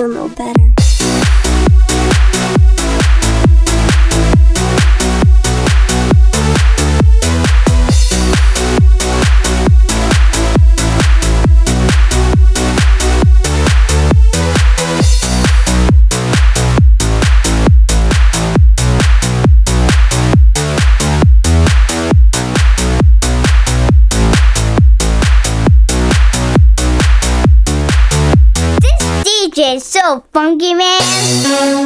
Feel no better. DJ so funky, man.